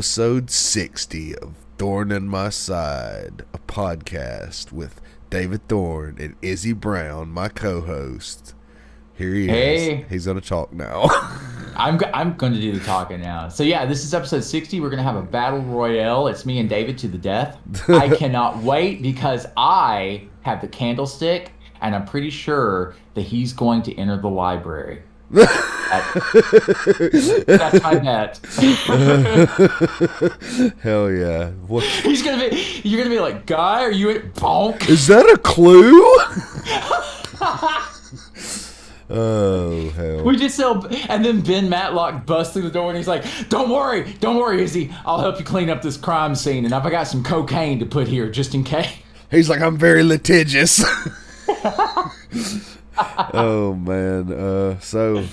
episode 60 of Thorn in My Side, a podcast with David Thorne and Izzy Brown, my co host. Here he Hey. is. He's going to talk now. I'm go- I'm going to do the talking now. So yeah, this is episode 60. We're going to have a battle royale. It's me and David to the death. I cannot wait because I have the candlestick and I'm pretty sure that he's going to enter the library. That- that's my bet. Hell yeah. What, he's gonna be. You're gonna be like, guy, are you at bonk? is that a clue? oh, hell. We just sell, and then Ben Matlock busts through the door and he's like, "Don't worry, don't worry, Izzy. I'll help you clean up this crime scene, and I've got some cocaine to put here just in case." He's like, I'm very litigious. oh man. Uh so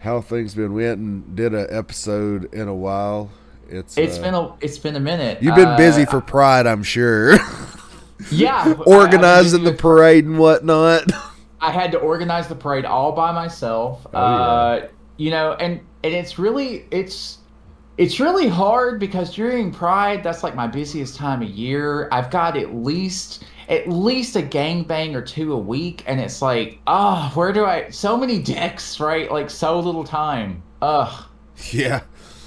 how things been? We hadn't did an episode in a while. It's It's uh, been a it's been a minute. You've been Uh, busy for Pride, I'm sure. yeah, Organizing the parade and whatnot. I had to organize the parade all by myself. Oh, uh, you know, and and it's really it's it's really hard because during Pride, that's like my busiest time of year. I've got at least at least a gangbang or two a week, and it's like, ah, where do I? So many dicks, right? Like so little time. Ugh. yeah.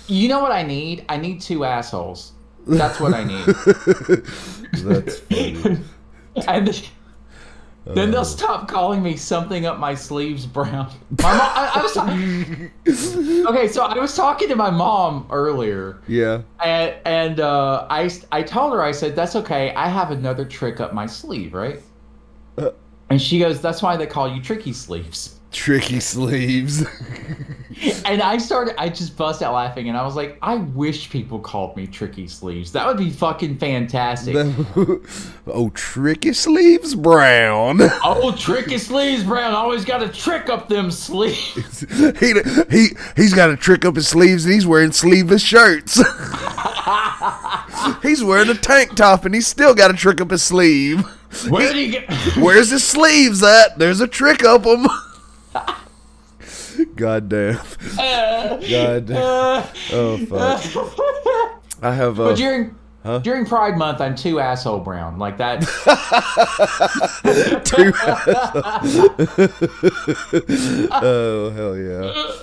You know what I need? I need two assholes. That's what I need. That's funny. and then, they'll stop calling me something up my sleeves brown. My mom, I, I was talking. okay, so I was talking to my mom earlier, Yeah. and and uh, I I told her I said that's okay. I have another trick up my sleeve, right? Uh. And she goes, "That's why they call you tricky sleeves." Tricky sleeves. And I started, I just bust out laughing, and I was like, "I wish people called me tricky sleeves. That would be fucking fantastic." oh, tricky sleeves brown. oh, tricky sleeves, Brown. Always got a trick up them sleeves. he he he's got a trick up his sleeves and he's wearing sleeveless shirts. he's wearing a tank top and he's still got a trick up his sleeve. Where do you get? Where's his sleeves at? There's a trick up them. God damn. God damn. Oh fuck. I have but uh, during during Pride Month, I'm too asshole brown like that. two. oh hell yeah.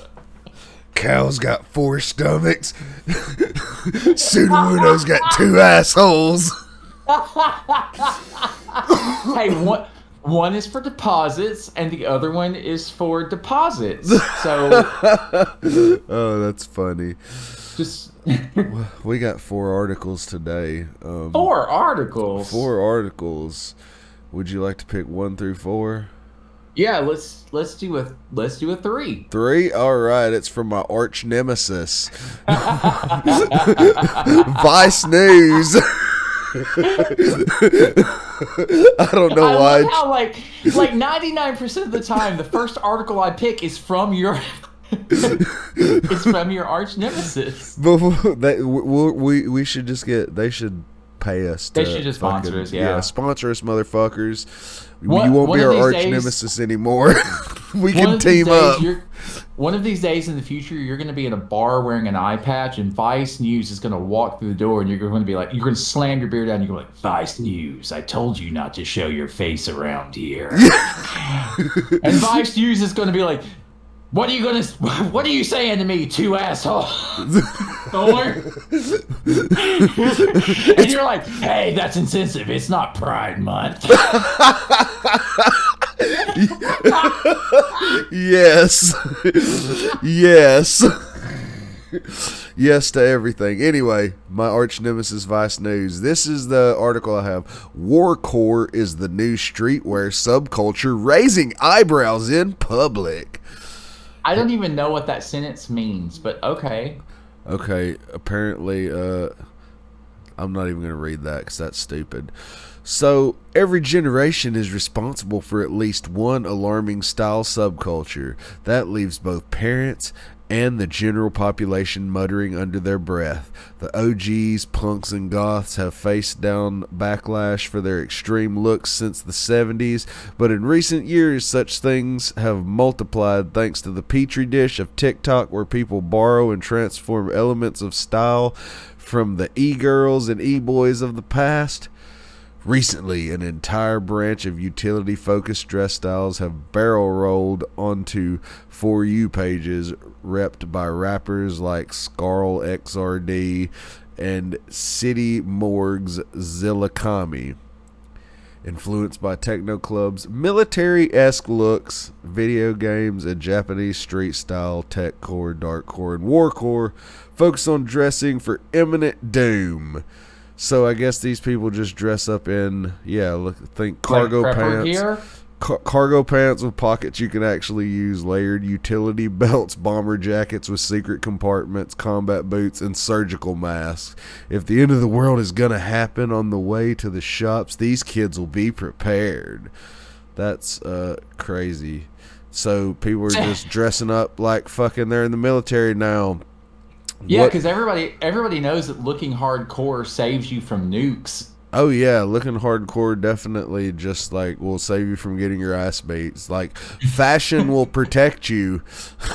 Cow's got four stomachs. Sudowoodo's got two assholes. hey, one one is for deposits, and the other one is for deposits. So Oh, that's funny. just We got four articles today. Um, four articles. four articles. Would you like to pick one through four? Yeah, let's let's do a let's do a three. Three? All right. It's from my arch nemesis, Vice News. I don't know I why. love how like like 99% of the time the first article I pick is from your it's from your arch nemesis. They, we, we we should just get. They should pay us. They to should just sponsor us, yeah. sponsor us, motherfuckers. One- you won't be our arch days- nemesis anymore. we can team up. One of these days in the future, you're going to be in a bar wearing an eye patch, and Vice News is going to walk through the door, and you're going to be like, you're going to slam your beer down, and you're going to like, Vice News, I told you not to show your face around here. and Vice News is going to be like, what are you gonna? What are you saying to me, two asshole? Thorn? and you're like, hey, that's insensitive. It's not Pride Month. yes, yes, yes to everything. Anyway, my arch nemesis, Vice News. This is the article I have. Warcore is the new streetwear subculture, raising eyebrows in public. I don't even know what that sentence means, but okay. Okay, apparently, uh, I'm not even going to read that because that's stupid. So, every generation is responsible for at least one alarming style subculture. That leaves both parents and the general population muttering under their breath. The OGs, punks, and goths have faced down backlash for their extreme looks since the 70s, but in recent years, such things have multiplied thanks to the petri dish of TikTok, where people borrow and transform elements of style from the e girls and e boys of the past. Recently, an entire branch of utility focused dress styles have barrel rolled onto For You pages repped by rappers like Scarlxrd and City Morgue's Zillakami. Influenced by techno clubs, military esque looks, video games, and Japanese street style techcore, darkcore, and warcore focus on dressing for imminent doom. So I guess these people just dress up in yeah, look think cargo like pants, gear? ca- cargo pants with pockets you can actually use, layered utility belts, bomber jackets with secret compartments, combat boots, and surgical masks. If the end of the world is gonna happen on the way to the shops, these kids will be prepared. That's uh crazy. So people are just dressing up like fucking they're in the military now. Yeah, because everybody everybody knows that looking hardcore saves you from nukes. Oh yeah, looking hardcore definitely just like will save you from getting your ass beat. It's like fashion will protect you.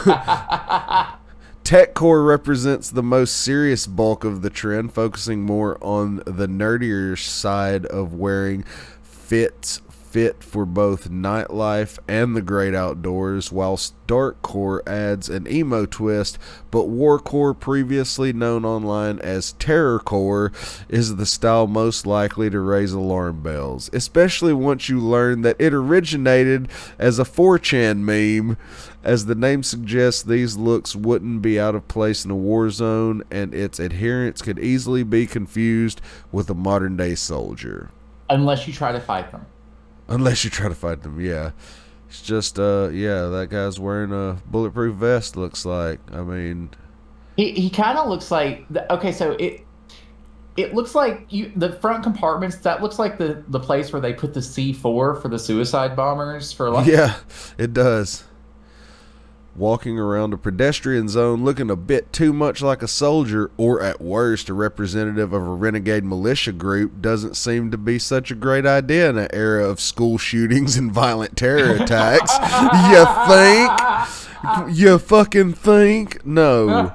Techcore represents the most serious bulk of the trend, focusing more on the nerdier side of wearing fits fit for both nightlife and the great outdoors, whilst darkcore adds an emo twist, but warcore, previously known online as terrorcore, is the style most likely to raise alarm bells, especially once you learn that it originated as a 4chan meme. As the name suggests, these looks wouldn't be out of place in a war zone, and its adherents could easily be confused with a modern day soldier. Unless you try to fight them. Unless you try to fight them, yeah. It's just, uh, yeah, that guy's wearing a bulletproof vest, looks like. I mean, He he kind of looks like the, okay, so it it looks like you the front compartments. That looks like the the place where they put the C four for the suicide bombers for like. yeah, it does. Walking around a pedestrian zone looking a bit too much like a soldier, or at worst, a representative of a renegade militia group, doesn't seem to be such a great idea in an era of school shootings and violent terror attacks. you think? Uh, you fucking think? No.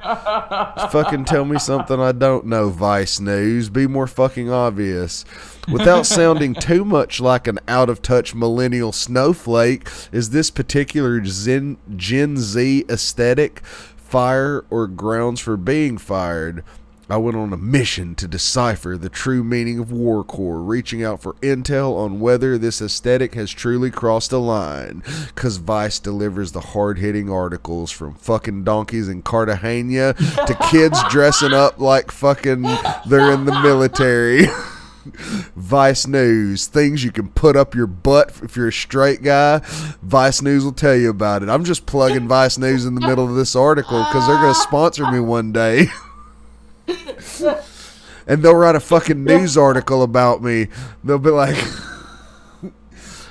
fucking tell me something I don't know, Vice News. Be more fucking obvious. Without sounding too much like an out of touch millennial snowflake, is this particular Zen, Gen Z aesthetic fire or grounds for being fired? I went on a mission to decipher the true meaning of warcore, reaching out for intel on whether this aesthetic has truly crossed a line. Cause Vice delivers the hard hitting articles from fucking donkeys in Cartagena to kids dressing up like fucking they're in the military. Vice News, things you can put up your butt if you're a straight guy. Vice News will tell you about it. I'm just plugging Vice News in the middle of this article because they're going to sponsor me one day. and they'll write a fucking news article about me. They'll be like,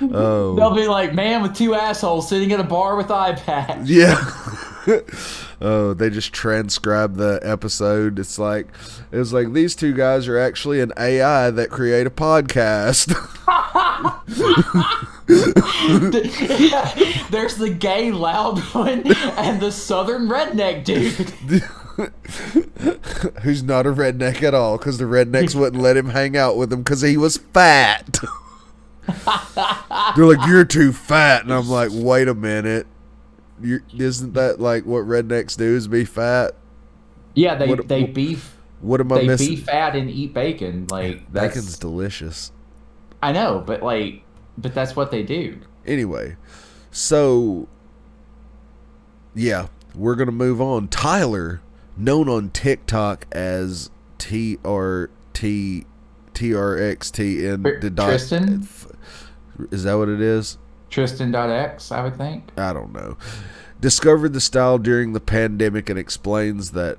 oh. They'll be like, man with two assholes sitting at a bar with iPads. Yeah. oh, they just transcribe the episode. It's like it was like these two guys are actually an AI that create a podcast. There's the gay loud one and the southern redneck dude. Who's not a redneck at all because the rednecks wouldn't let him hang out with them because he was fat. They're like, "You're too fat," and I'm like, "Wait a minute." You're, isn't that like what rednecks do? Is be fat? Yeah, they What- they beef What am I they missing? be fat and eat bacon. Like that's Bacon's delicious. I know, but like but that's what they do. Anyway, so yeah, we're gonna move on. Tyler, known on TikTok as T R T T R X T N the dot- Tristan? Is that what it is? Tristan.x, I would think. I don't know. Discovered the style during the pandemic and explains that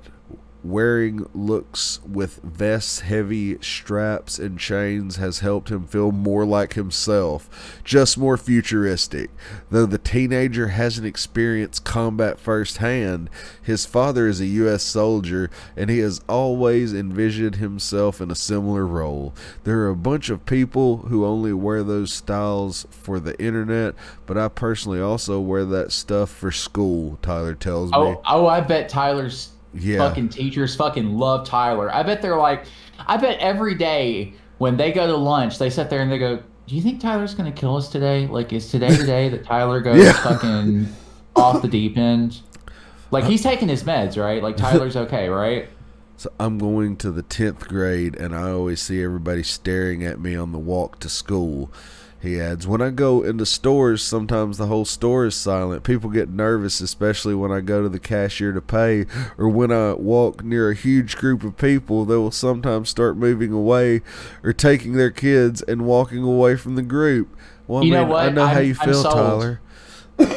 wearing looks with vests, heavy straps, and chains has helped him feel more like himself, just more futuristic. Though the teenager hasn't experienced combat firsthand, his father is a U.S. soldier and he has always envisioned himself in a similar role. There are a bunch of people who only wear those styles for the internet, but I personally also wear that stuff for school, Tyler tells oh, me. Oh, oh, I bet Tyler's Yeah. fucking teachers fucking love Tyler. I bet they're like, I bet every day when they go to lunch, they sit there and they go, "Do you think Tyler's gonna kill us today? Like, is today the day that Tyler goes Yeah. fucking off the deep end? Like, he's taking his meds, right? Like, Tyler's okay, right? So I'm going to the 10th grade and I always see everybody staring at me on the walk to school. He adds, When I go into stores, sometimes the whole store is silent. People get nervous, especially when I go to the cashier to pay, or when I walk near a huge group of people, they will sometimes start moving away or taking their kids and walking away from the group. Well, I You know mean, I know how I'm- you I'm feel. Tyler.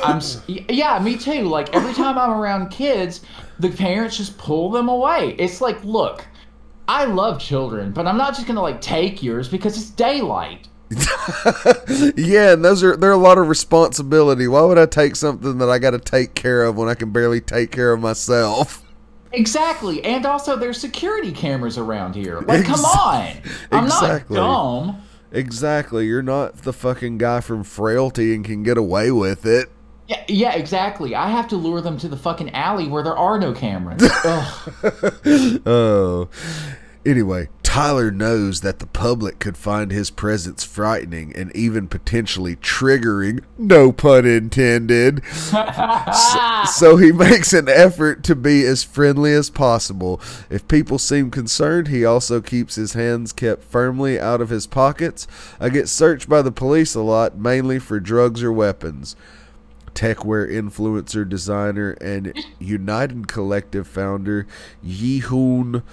I'm, yeah, me too. Like, every time I'm around kids, the parents just pull them away. It's like, look, I love children, but I'm not just gonna like take yours because it's daylight. yeah, and those are they're a lot of responsibility. Why would I take something that I got to take care of when I can barely take care of myself? Exactly, and also there's security cameras around here. Like, come on, I'm exactly. not dumb. Exactly. You're not the fucking guy from Frailty and can get away with it. Yeah, yeah, exactly. I have to lure them to the fucking alley where there are no cameras. Oh. Anyway, Tyler knows that the public could find his presence frightening and even potentially triggering, no pun intended. So he makes an effort to be as friendly as possible. If people seem concerned, he also keeps his hands kept firmly out of his pockets. I get searched by the police a lot, mainly for drugs or weapons. Techwear influencer, designer, and United Collective founder Yehoon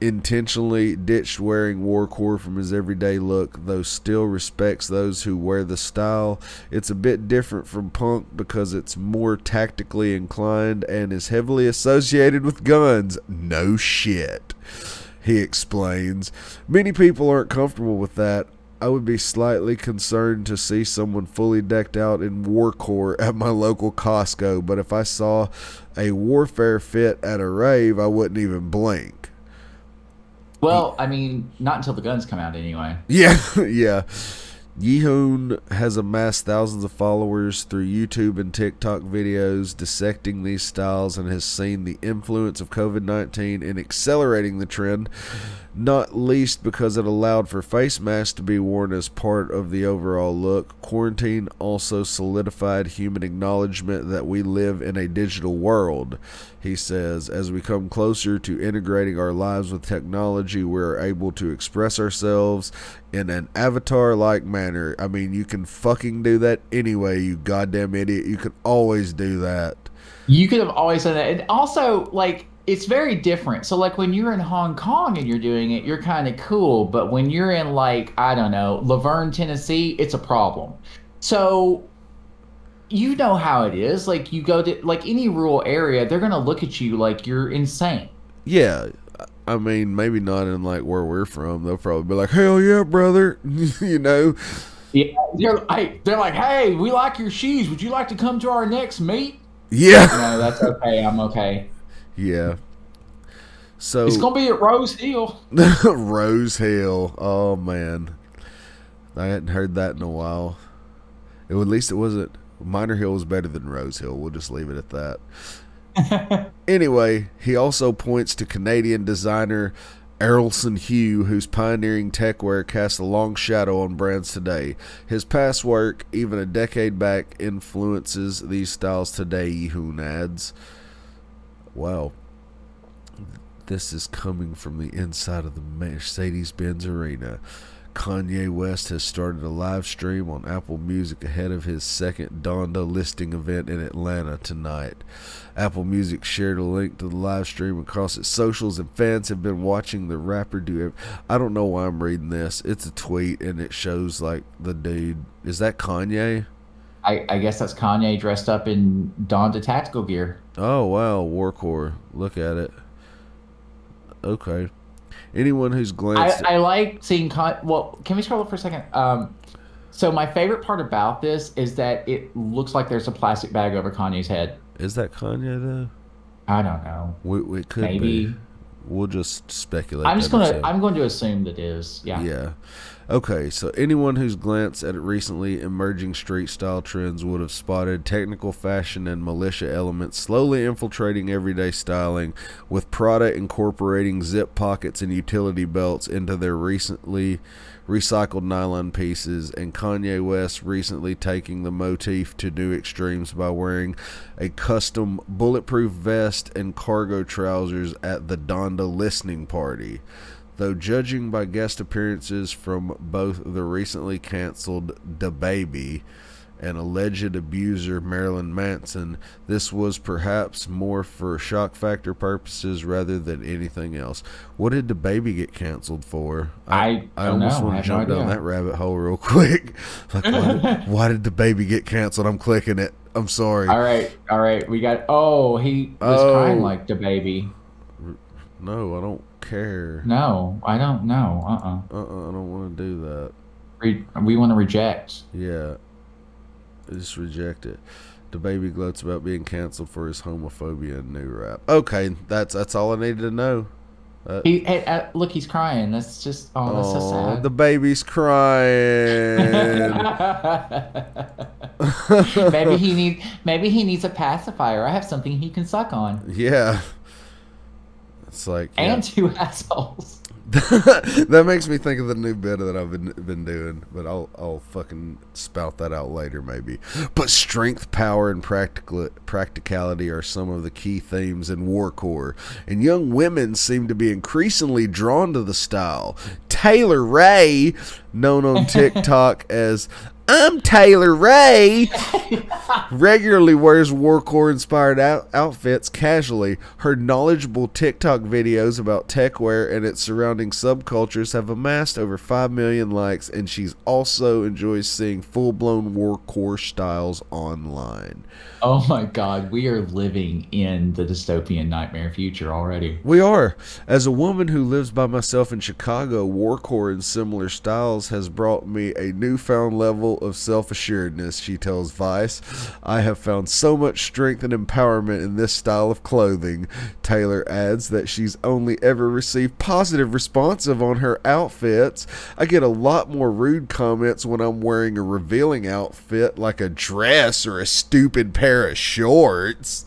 intentionally ditched wearing warcore from his everyday look, though still respects those who wear the style. It's a bit different from punk because it's more tactically inclined and is heavily associated with guns. No shit. He explains. Many people aren't comfortable with that. I would be slightly concerned to see someone fully decked out in warcore at my local Costco, but if I saw a warfare fit at a rave, I wouldn't even blink. Well, I mean, not until the guns come out anyway. Yeah, yeah. Yehoon has amassed thousands of followers through YouTube and TikTok videos dissecting these styles and has seen the influence of COVID 19 in accelerating the trend, not least because it allowed for face masks to be worn as part of the overall look. Quarantine also solidified human acknowledgement that we live in a digital world. He says, as we come closer to integrating our lives with technology, we're able to express ourselves in an avatar like manner. I mean, you can fucking do that anyway, you goddamn idiot. You can always do that. You could have always done that. And also, like, it's very different. So, like, when you're in Hong Kong and you're doing it, you're kind of cool. But when you're in, like, I don't know, La Vergne, Tennessee, it's a problem. So, you know how it is. Like, you go to, like, any rural area, they're going to look at you like you're insane. Yeah. I mean, maybe not in like where we're from. They'll probably be like, hell yeah, brother. you know? Yeah, they're, hey, they're like, hey, we like your shoes. Would you like to come to our next meet? Yeah. No, that's okay. I'm okay. Yeah. So It's going to be at Rose Hill. Rose Hill. Oh man, I hadn't heard that in a while. It, at least it wasn't. Minor Hill was better than Rose Hill. We'll just leave it at that. anyway, he also points to Canadian designer Errolson Hugh, whose pioneering techwear casts a long shadow on brands today. His past work, even a decade back, influences these styles today. Yehoon adds. Wow. This is coming from the inside of the Mercedes Benz Arena. Kanye West has started a live stream on Apple Music ahead of his second Donda listing event in Atlanta tonight. Apple Music shared a link to the live stream across its socials, and fans have been watching the rapper do it. I don't know why I'm reading this. It's a tweet, and it shows like the dude. Is that Kanye? I, I guess that's Kanye dressed up in Donda tactical gear. Oh wow, Warcore. Look at it. Okay. Anyone who's I, glanced. I like seeing con. Well, can we scroll up for a second? Um, so my favorite part about this is that it looks like there's a plastic bag over Kanye's head. is that Kanye though? I don't know. We, we could Maybe. be. We'll just speculate. I'm just gonna. I'm going to assume that is. Yeah. Yeah. Okay, so anyone who's glanced at recently emerging street style trends would have spotted technical fashion and militia elements slowly infiltrating everyday styling, with Prada incorporating zip pockets and utility belts into their recently recycled nylon pieces, and Kanye West recently taking the motif to new extremes by wearing a custom bulletproof vest and cargo trousers at the Donda listening party. Though judging by guest appearances from both the recently canceled DaBaby and alleged abuser Marilyn Manson, this was perhaps more for shock factor purposes rather than anything else. What did DaBaby get canceled for? I I don't almost know. Want have to no jump down that rabbit hole real quick. Like, why did, why did the baby get canceled? I'm clicking it. I'm sorry. All right. All right. We got. Oh, he was Oh. crying like the baby. No, I don't care. No, I don't know. Uh. uh Uh-uh, I don't want to do that. Re- we want to reject. Yeah. Just reject it. The baby gloats about being canceled for his homophobia and new rap. Okay, that's that's all I needed to know. Uh, He. Hey, uh, look, he's crying. That's just. Oh, that's so sad. the baby's crying. maybe he needs maybe he needs a pacifier. I have something he can suck on. yeah. It's like yeah. And two assholes. that makes me think of the new bit that I've been been doing, but I'll I'll fucking spout that out later maybe. But strength, power, and practical practicality are some of the key themes in Warcore, and young women seem to be increasingly drawn to the style. Taylor Ray, known on TikTok as I'm Taylor Ray, regularly wears Warcore inspired out- outfits casually. Her knowledgeable TikTok videos about techwear and its surrounding subcultures have amassed over 5 million likes, and she's also enjoys seeing full blown Warcore styles online. Oh my god, we are living in the dystopian nightmare future already. We are. As a woman who lives by myself in Chicago, Warcore and similar styles has brought me a newfound level of self assuredness, she tells Vice. I have found so much strength and empowerment in this style of clothing. Taylor adds that she's only ever received positive responsive on her outfits. I get a lot more rude comments when I'm wearing a revealing outfit like a dress or a stupid pair of shorts.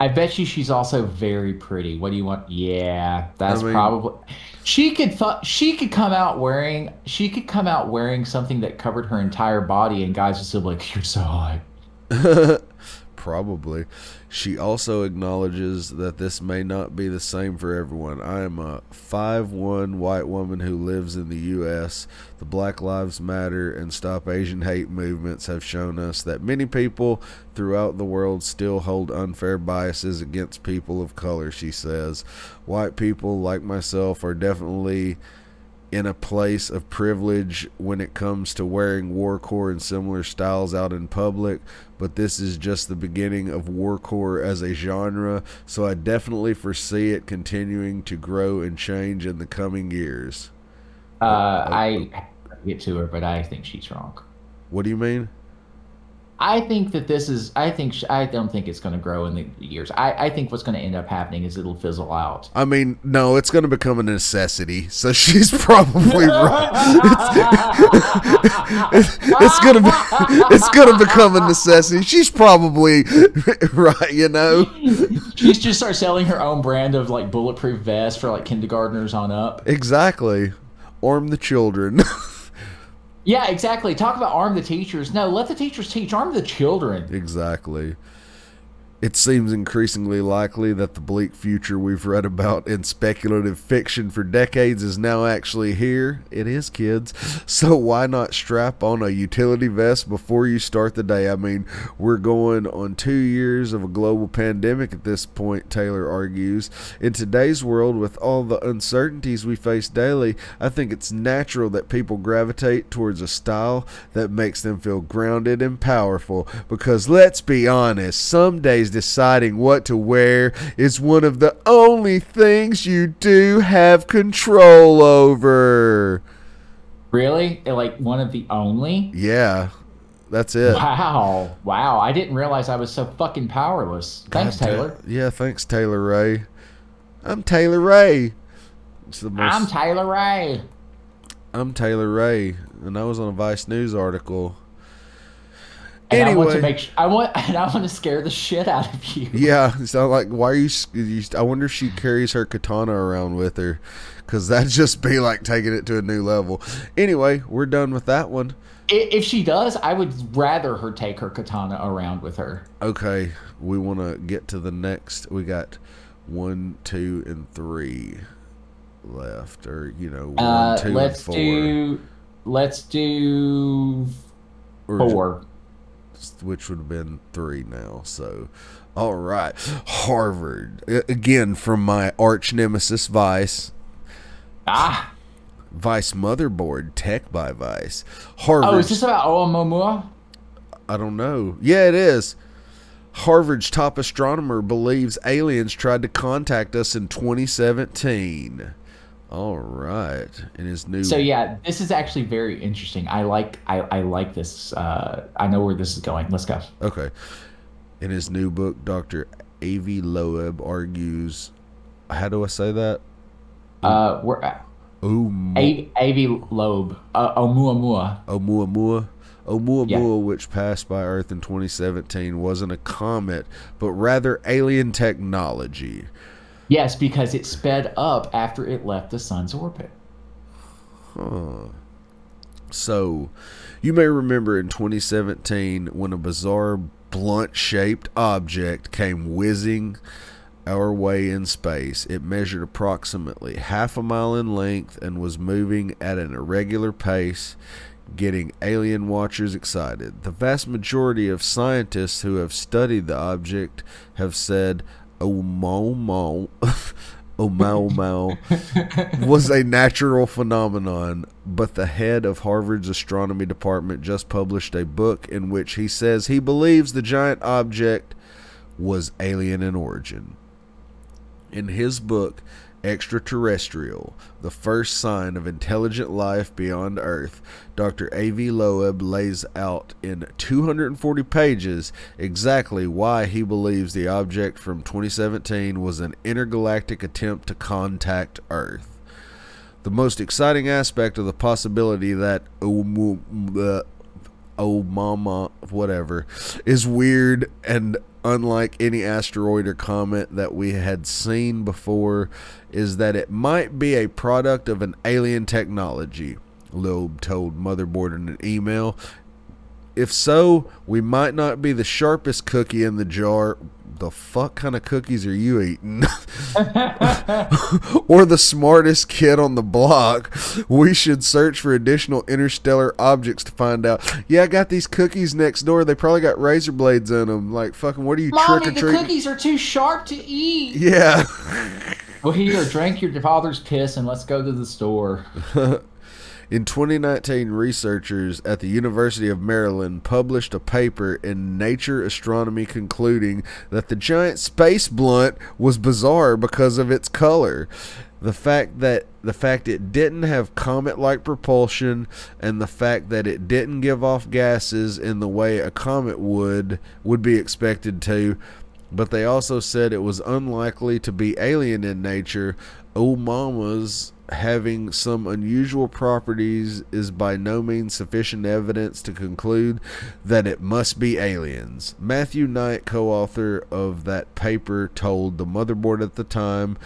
I bet you she's also very pretty. What do you want? Yeah, that's I mean- probably. She could fu- she could come out wearing she could come out wearing something that covered her entire body, and guys would still be like, "You're so hot." Probably. She also acknowledges that this may not be the same for everyone. I am a 5'1 white woman who lives in the U.S. The Black Lives Matter and Stop Asian Hate movements have shown us that many people throughout the world still hold unfair biases against people of color, she says. White people like myself are definitely in a place of privilege when it comes to wearing warcore and similar styles out in public, but this is just the beginning of warcore as a genre, so I definitely foresee it continuing to grow and change in the coming years. Uh, I get to her, but I think she's wrong. What do you mean? I think that this is. I think I don't think it's going to grow in the years. I, I think what's going to end up happening is it'll fizzle out. I mean, no, it's going to become a necessity. So she's probably right. It's, it's gonna be, it's gonna become a necessity. She's probably right. You know. She's just start selling her own brand of like bulletproof vests for like kindergartners on up. Exactly. Arm the children. Yeah, exactly. Talk about arm the teachers. No, let the teachers teach. Arm the children. exactly. It seems increasingly likely that the bleak future we've read about in speculative fiction for decades is now actually here. It is, kids. So why not strap on a utility vest before you start the day? I mean, we're going on two years of a global pandemic at this point, Taylor argues. In today's world, with all the uncertainties we face daily, I think it's natural that people gravitate towards a style that makes them feel grounded and powerful. Because let's be honest, some days deciding what to wear is one of the only things you do have control over. Really? Like one of the only? Yeah, that's it. Wow. Wow. I didn't realize I was so fucking powerless. Thanks, God Taylor. Yeah, thanks, Taylor Ray. I'm Taylor Ray. It's the most, I'm Taylor Ray. I'm Taylor Ray, and I was on a Vice News article. And I want to make I want and I want to scare the shit out of you. Yeah, so like, why are you, you? I wonder if she carries her katana around with her, because that'd just be like taking it to a new level. Anyway, we're done with that one. If she does, I would rather her take her katana around with her. Okay, we want to get to the next. We got one, two, and three left, or you know, one, Uh, two, let's and four. do let's do Or four. Which would have been three now. So, all right, Harvard again from my arch nemesis Vice. Ah. Vice motherboard tech by Vice. Harvard. Oh, is this about Oumuamua? I don't know. Yeah, it is. Harvard's top astronomer believes aliens tried to contact us in 2017. All right, in his new. So yeah, this is actually very interesting. I like I, I like this. Uh, I know where this is going. Let's go. Okay. In his new book, Dr. A.V. Loeb argues. How do I say that? Uh, we're Oum- A- Avi Loeb. Uh, Oumuamua. Oumuamua. Oumuamua, Yeah. which passed by Earth in 2017, wasn't a comet, but rather alien technology. Yes, because it sped up after it left the sun's orbit. Huh. So, you may remember in 2017 when a bizarre blunt shaped object came whizzing our way in space. It measured approximately half a mile in length and was moving at an irregular pace, getting alien watchers excited. The vast majority of scientists who have studied the object have said, Mo, mo. Mau, mau was a natural phenomenon, but the head of Harvard's astronomy department just published a book in which he says he believes the giant object was alien in origin. In his book, Extraterrestrial, the first sign of intelligent life beyond Earth, Dr. A.V. Loeb lays out in 240 pages exactly why he believes the object from 2017 was an intergalactic attempt to contact Earth. The most exciting aspect of the possibility that uh, oh mama whatever is weird and unlike any asteroid or comet that we had seen before is that it might be a product of an alien technology loeb told motherboard in an email. If so we might not be the sharpest cookie in the jar the fuck kind of cookies are you eating or the smartest kid on the block. We should search for additional interstellar objects to find out. Yeah, I got these cookies next door. They probably got razor blades in them. Like, fucking, what are you Mommy, trick or treating? The cookies are too sharp to eat. Yeah. Well, here, drink your father's piss and let's go to the store. In 2019, researchers at the University of Maryland published a paper in Nature Astronomy concluding that the giant space blunt was bizarre because of its color. The fact that the fact it didn't have comet-like propulsion and the fact that it didn't give off gases in the way a comet would would be expected to but they also said it was unlikely to be alien in nature. Oh Mama's having some unusual properties is by no means sufficient evidence to conclude that it must be aliens. Matthew Knight, co author of that paper, told the motherboard at the time,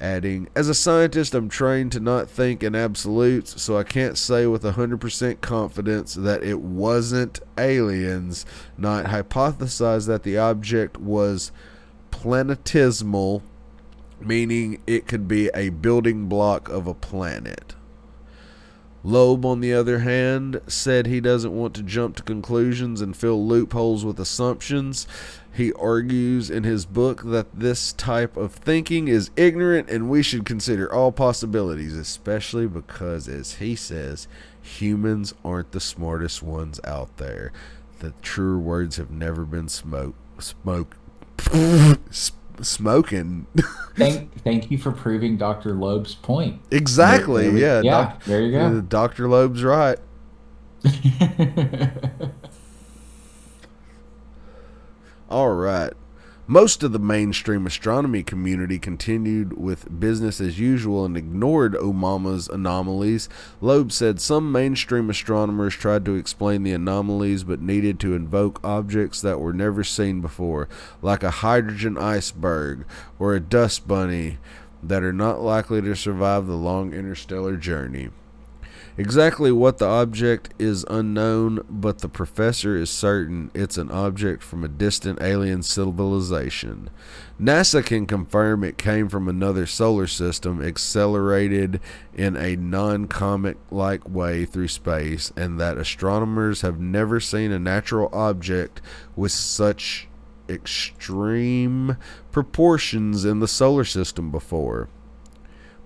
adding, As a scientist, I'm trained to not think in absolutes, so I can't say with 100% confidence that it wasn't aliens. Knight hypothesized that the object was planetesimal, meaning it could be a building block of a planet. Loeb, on the other hand, said he doesn't want to jump to conclusions and fill loopholes with assumptions. He argues in his book that this type of thinking is ignorant and we should consider all possibilities, especially because, as he says, humans aren't the smartest ones out there. The truer words have never been smoke, smoke, S- smoking. Thank, thank you for proving Dr. Loeb's point. exactly. There we- yeah. yeah, doc- there you go. Dr. Loeb's right. All right. Most of the mainstream astronomy community continued with business as usual and ignored Omama's anomalies. Loeb said some mainstream astronomers tried to explain the anomalies but needed to invoke objects that were never seen before, like a hydrogen iceberg or a dust bunny, that are not likely to survive the long interstellar journey. Exactly what the object is unknown, but the professor is certain it's an object from a distant alien civilization. NASA can confirm it came from another solar system, accelerated in a non comet like way through space, and that astronomers have never seen a natural object with such extreme proportions in the solar system before.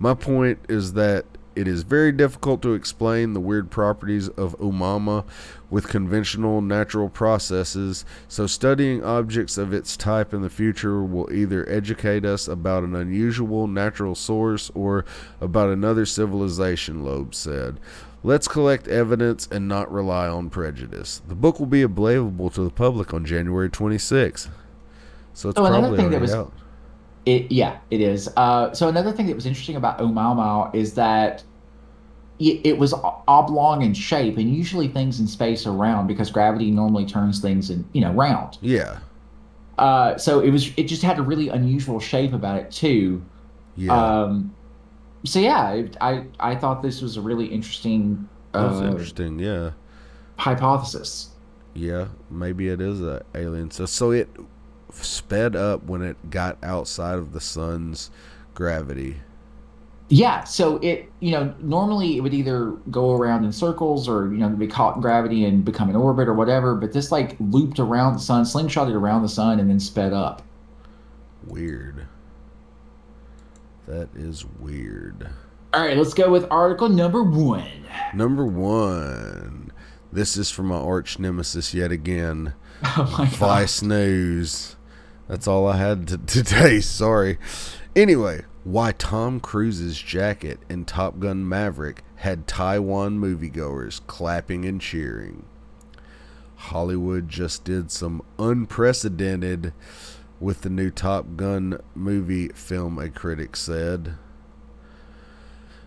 My point is that it is very difficult to explain the weird properties of umama with conventional natural processes, so studying objects of its type in the future will either educate us about an unusual natural source or about another civilization, Loeb said. Let's collect evidence and not rely on prejudice. The book will be available to the public on January 26th. So it's Oh, probably thing that already was- out. It yeah, it is. Uh, so another thing that was interesting about Oumuamua is that it, it was oblong in shape, and usually things in space are round because gravity normally turns things in you know round. Yeah. Uh, so it was it just had a really unusual shape about it too. Yeah. Um, so yeah, I I thought this was a really interesting that was uh, interesting. Yeah. hypothesis. Yeah, maybe it is a alien. So so it sped up when it got outside of the sun's gravity. Yeah, so it you know normally it would either go around in circles or you know be caught in gravity and become an orbit or whatever, but this like looped around the sun, slingshotted around the sun, and then sped up. Weird. That is weird. All right, let's go with article number one. Number one. This is from my arch nemesis yet again. Oh my god! Vice News. That's all I had to today. Sorry. Anyway, why Tom Cruise's jacket in Top Gun Maverick had Taiwan moviegoers clapping and cheering. Hollywood just did some unprecedented with the new Top Gun movie film, a critic said.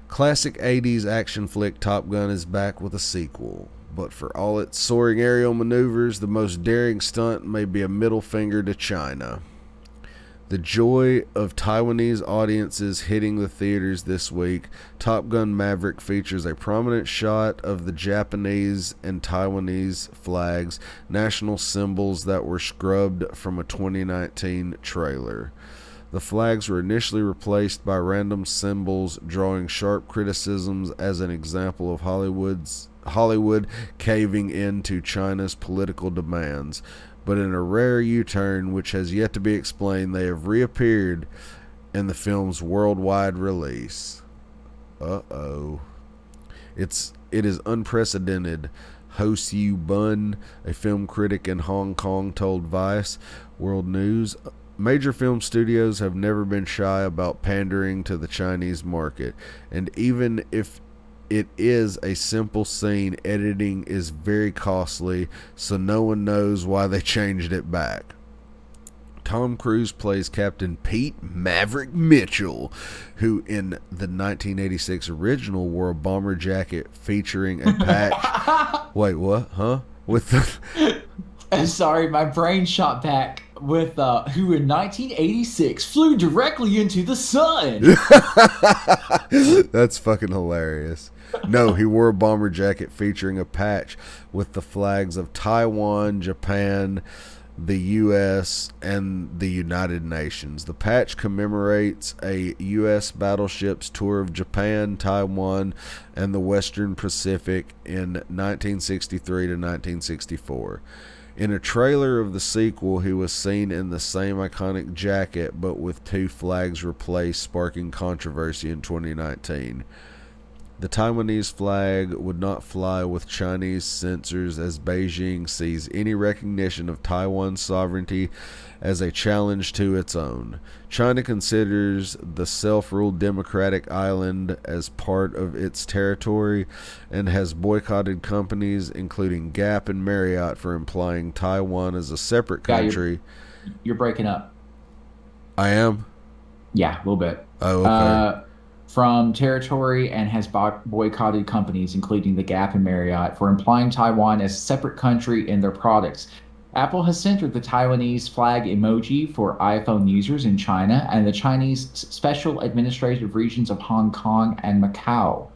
Classic 80s action flick Top Gun is back with a sequel, but for all its soaring aerial maneuvers, the most daring stunt may be a middle finger to China. The joy of Taiwanese audiences hitting the theaters this week, Top Gun Maverick features a prominent shot of the Japanese and Taiwanese flags, national symbols that were scrubbed from a 2019 trailer. The flags were initially replaced by random symbols, drawing sharp criticisms as an example of Hollywood's Hollywood caving in to China's political demands. But in a rare U-turn which has yet to be explained, they have reappeared in the film's worldwide release. Uh-oh. It's it is unprecedented. Ho Siu Bun, a film critic in Hong Kong, told Vice World News Major film studios have never been shy about pandering to the Chinese market, and even if it is a simple scene, editing is very costly, so no one knows why they changed it back. Tom Cruise plays Captain Pete Maverick Mitchell, who in the 1986 original wore a bomber jacket featuring a patch. Wait, what? Huh? With the Sorry, my brain shot back with uh, who in 1986 flew directly into the sun. That's fucking hilarious. No, he wore a bomber jacket featuring a patch with the flags of Taiwan, Japan, the U.S., and the United Nations. The patch commemorates a U.S. battleship's tour of Japan, Taiwan, and the Western Pacific in 1963 to 1964. In a trailer of the sequel, he was seen in the same iconic jacket but with two flags replaced, sparking controversy in 2019. The Taiwanese flag would not fly with Chinese censors as Beijing sees any recognition of Taiwan's sovereignty as a challenge to its own. China considers the self ruled democratic island as part of its territory and has boycotted companies, including Gap and Marriott, for implying Taiwan as a separate Yeah, you're- country. You're breaking up. I am? Yeah, a little bit. Oh, okay. Uh, from territory and has boycotted companies, including the Gap and Marriott, for implying Taiwan as a separate country in their products. Apple has centered the Taiwanese flag emoji for iPhone users in China and the Chinese special administrative regions of Hong Kong and Macau.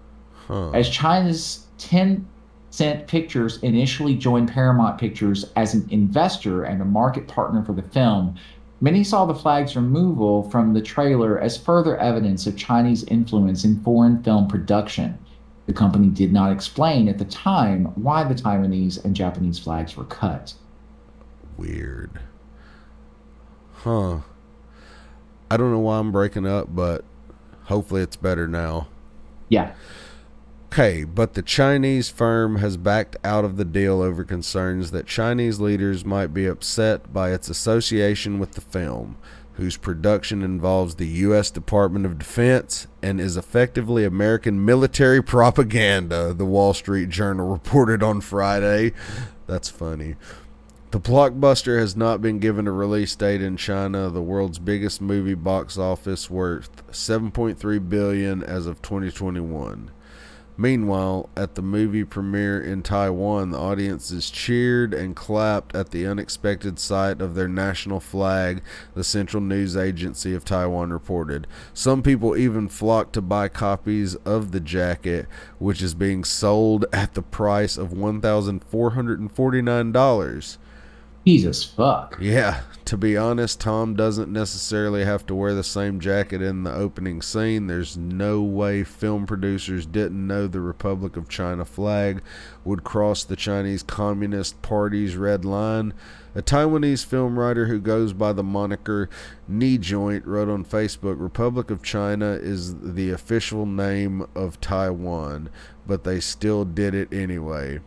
huh. As China's 10 Cent Pictures initially joined Paramount Pictures as an investor and a market partner for the film, many saw the flag's removal from the trailer as further evidence of Chinese influence in foreign film production. The company did not explain at the time why the Taiwanese and Japanese flags were cut. Weird. Huh. I don't know why I'm breaking up, but hopefully it's better now. Yeah. Okay, but the Chinese firm has backed out of the deal over concerns that Chinese leaders might be upset by its association with the film, whose production involves the U.S. Department of Defense and is effectively American military propaganda, the Wall Street Journal reported on Friday. That's funny. The blockbuster has not been given a release date in China, the world's biggest movie box office worth 7.3 billion as of 2021. Meanwhile, at the movie premiere in Taiwan, the audiences cheered and clapped at the unexpected sight of their national flag, the Central News Agency of Taiwan reported. Some people even flocked to buy copies of the jacket, which is being sold at the price of $1,449. Jesus fuck. Yeah, to be honest, Tom doesn't necessarily have to wear the same jacket in the opening scene. There's no way film producers didn't know the Republic of China flag would cross the Chinese Communist Party's red line. A Taiwanese film writer who goes by the moniker Knee Joint wrote on Facebook Republic of China is the official name of Taiwan, but they still did it anyway.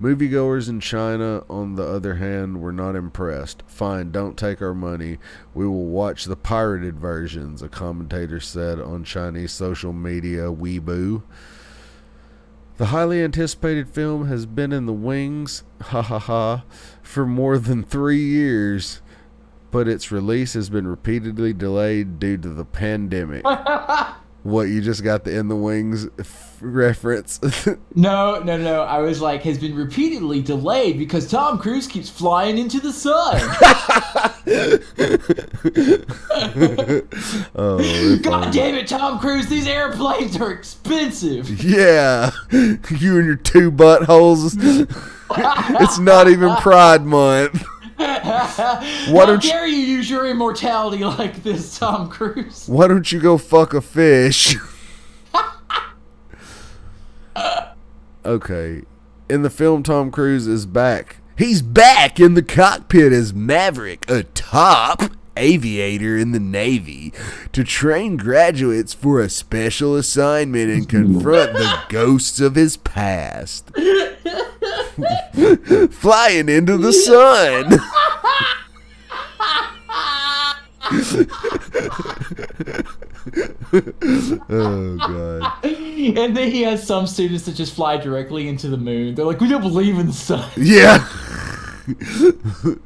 Moviegoers in China, on the other hand, were not impressed. Fine, don't take our money. We will watch the pirated versions, a commentator said on Chinese social media Weibo. The highly anticipated film has been in the wings, ha ha ha, for more than three years, but its release has been repeatedly delayed due to the pandemic. what, you just got the in the wings reference? No, no, no. I was like, has been repeatedly delayed because Tom Cruise keeps flying into the sun. oh, God damn it, Tom Cruise, these airplanes are expensive. Yeah, you and your two buttholes. it's not even Pride Month. How don't you- dare you use your immortality like this, Tom Cruise? Why don't you go fuck a fish? Okay. In the film, Tom Cruise is back. He's back in the cockpit as Maverick, a top aviator in the Navy, to train graduates for a special assignment and confront the ghosts of his past. Flying into the sun. oh god. And then he has some students that just fly directly into the moon. They're like, we don't believe in the sun. Yeah.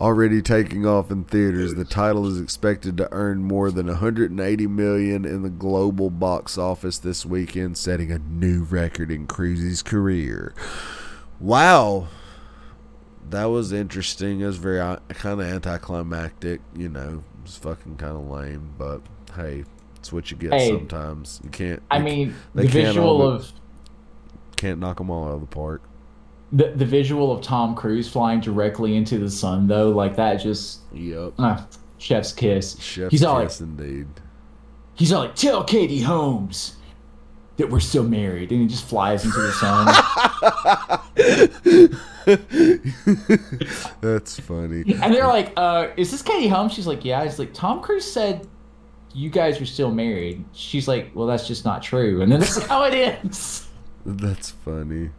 Already taking off in theaters, the title is expected to earn more than 180 million in the global box office this weekend, setting a new record in Cruise's career. Wow. That was interesting. It was very uh, kind of anticlimactic, you know. It was fucking kind of lame, but hey, it's what you get Hey. sometimes. You can't I mean, the visual of can't knock them all out of the park. the, the visual of Tom Cruise flying directly into the sun, though, like that just Yep. ah, chef's kiss. Chef's he's all like, kiss indeed. he's all like, tell Katie Holmes that we're still married, and he just flies into the sun. That's funny. and they're like, uh, is this Katie Holmes? She's like, yeah. He's like, Tom Cruise said you guys are still married. She's like, well, that's just not true. And then that's how oh, it ends. That's funny.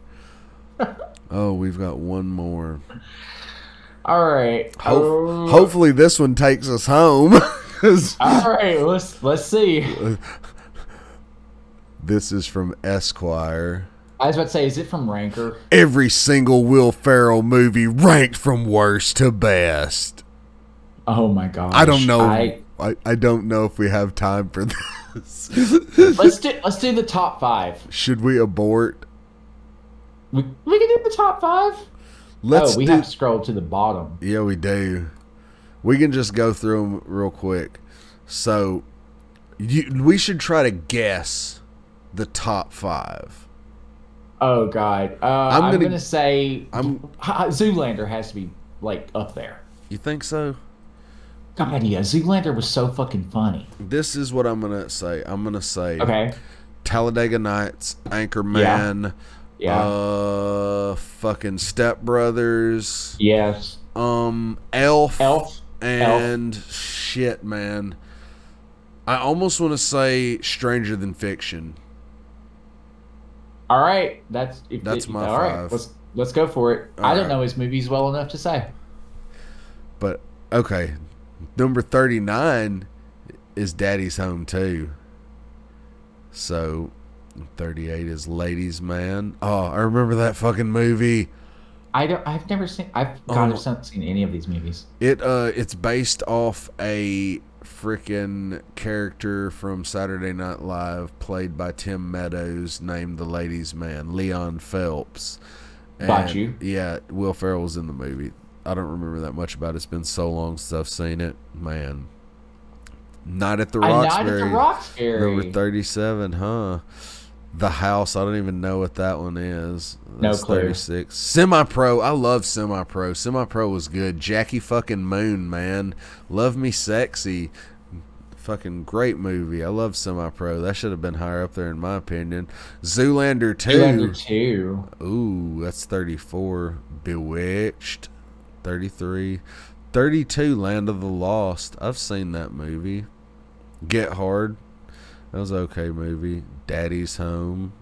oh, we've got one more. All right. Ho- Oh, uh, hopefully, this one takes us home. all right, Let's let's see. this is from Esquire. I was about to say, is it from Ranker? Every single Will Ferrell movie ranked from worst to best. Oh my god! I don't know. I, I, I don't know if we have time for this. let's do let's do the top five. Should we abort? We, we can do the top five. Let's oh, we do. have to scroll to the bottom. Yeah, we do. We can just go through them real quick. So, you, we should try to guess the top five. Oh God. Uh, I'm I'm, gonna- gonna, say I'm- Zoolander has to be like up there. You think so? God, yeah, Zoolander was so fucking funny. This is what I'm gonna say. I'm gonna say Okay. Talladega Nights, Anchorman, Yeah. uh, fucking Step Brothers, yes. um, Elf, Elf. and shit, man. I almost want to say Stranger Than Fiction. All right. That's if That's my all right, five. Let's let's go for it. All I don't know his movies well enough to say. But okay, number thirty nine is Daddy's Home too. So thirty eight is Ladies Man. Oh, I remember that fucking movie. I don't. I've never seen. I've God, I've not seen any of these movies. It uh, it's based off a freaking character from Saturday Night Live, played by Tim Meadows, named the Ladies Man, Leon Phelps. Got you. Yeah, Will Ferrell was in the movie. I don't remember that much about it. It's been so long since I've seen it. Man. Night at the I Night at Roxbury. the Roxbury. Number 37, huh? The House. I don't even know what that one is. No That's clue. 36. Semi Pro. I love Semi Pro. Semi Pro was good. Jackie fucking Moon, man. Love Me Sexy. Fucking great movie. I love Semi Pro. That should have been higher up there, in my opinion. Zoolander 2. Zoolander two. Ooh, that's 34. Bewitched, 33. 32, Land of the Lost. I've seen that movie. Get Hard. That was an okay movie. Daddy's Home.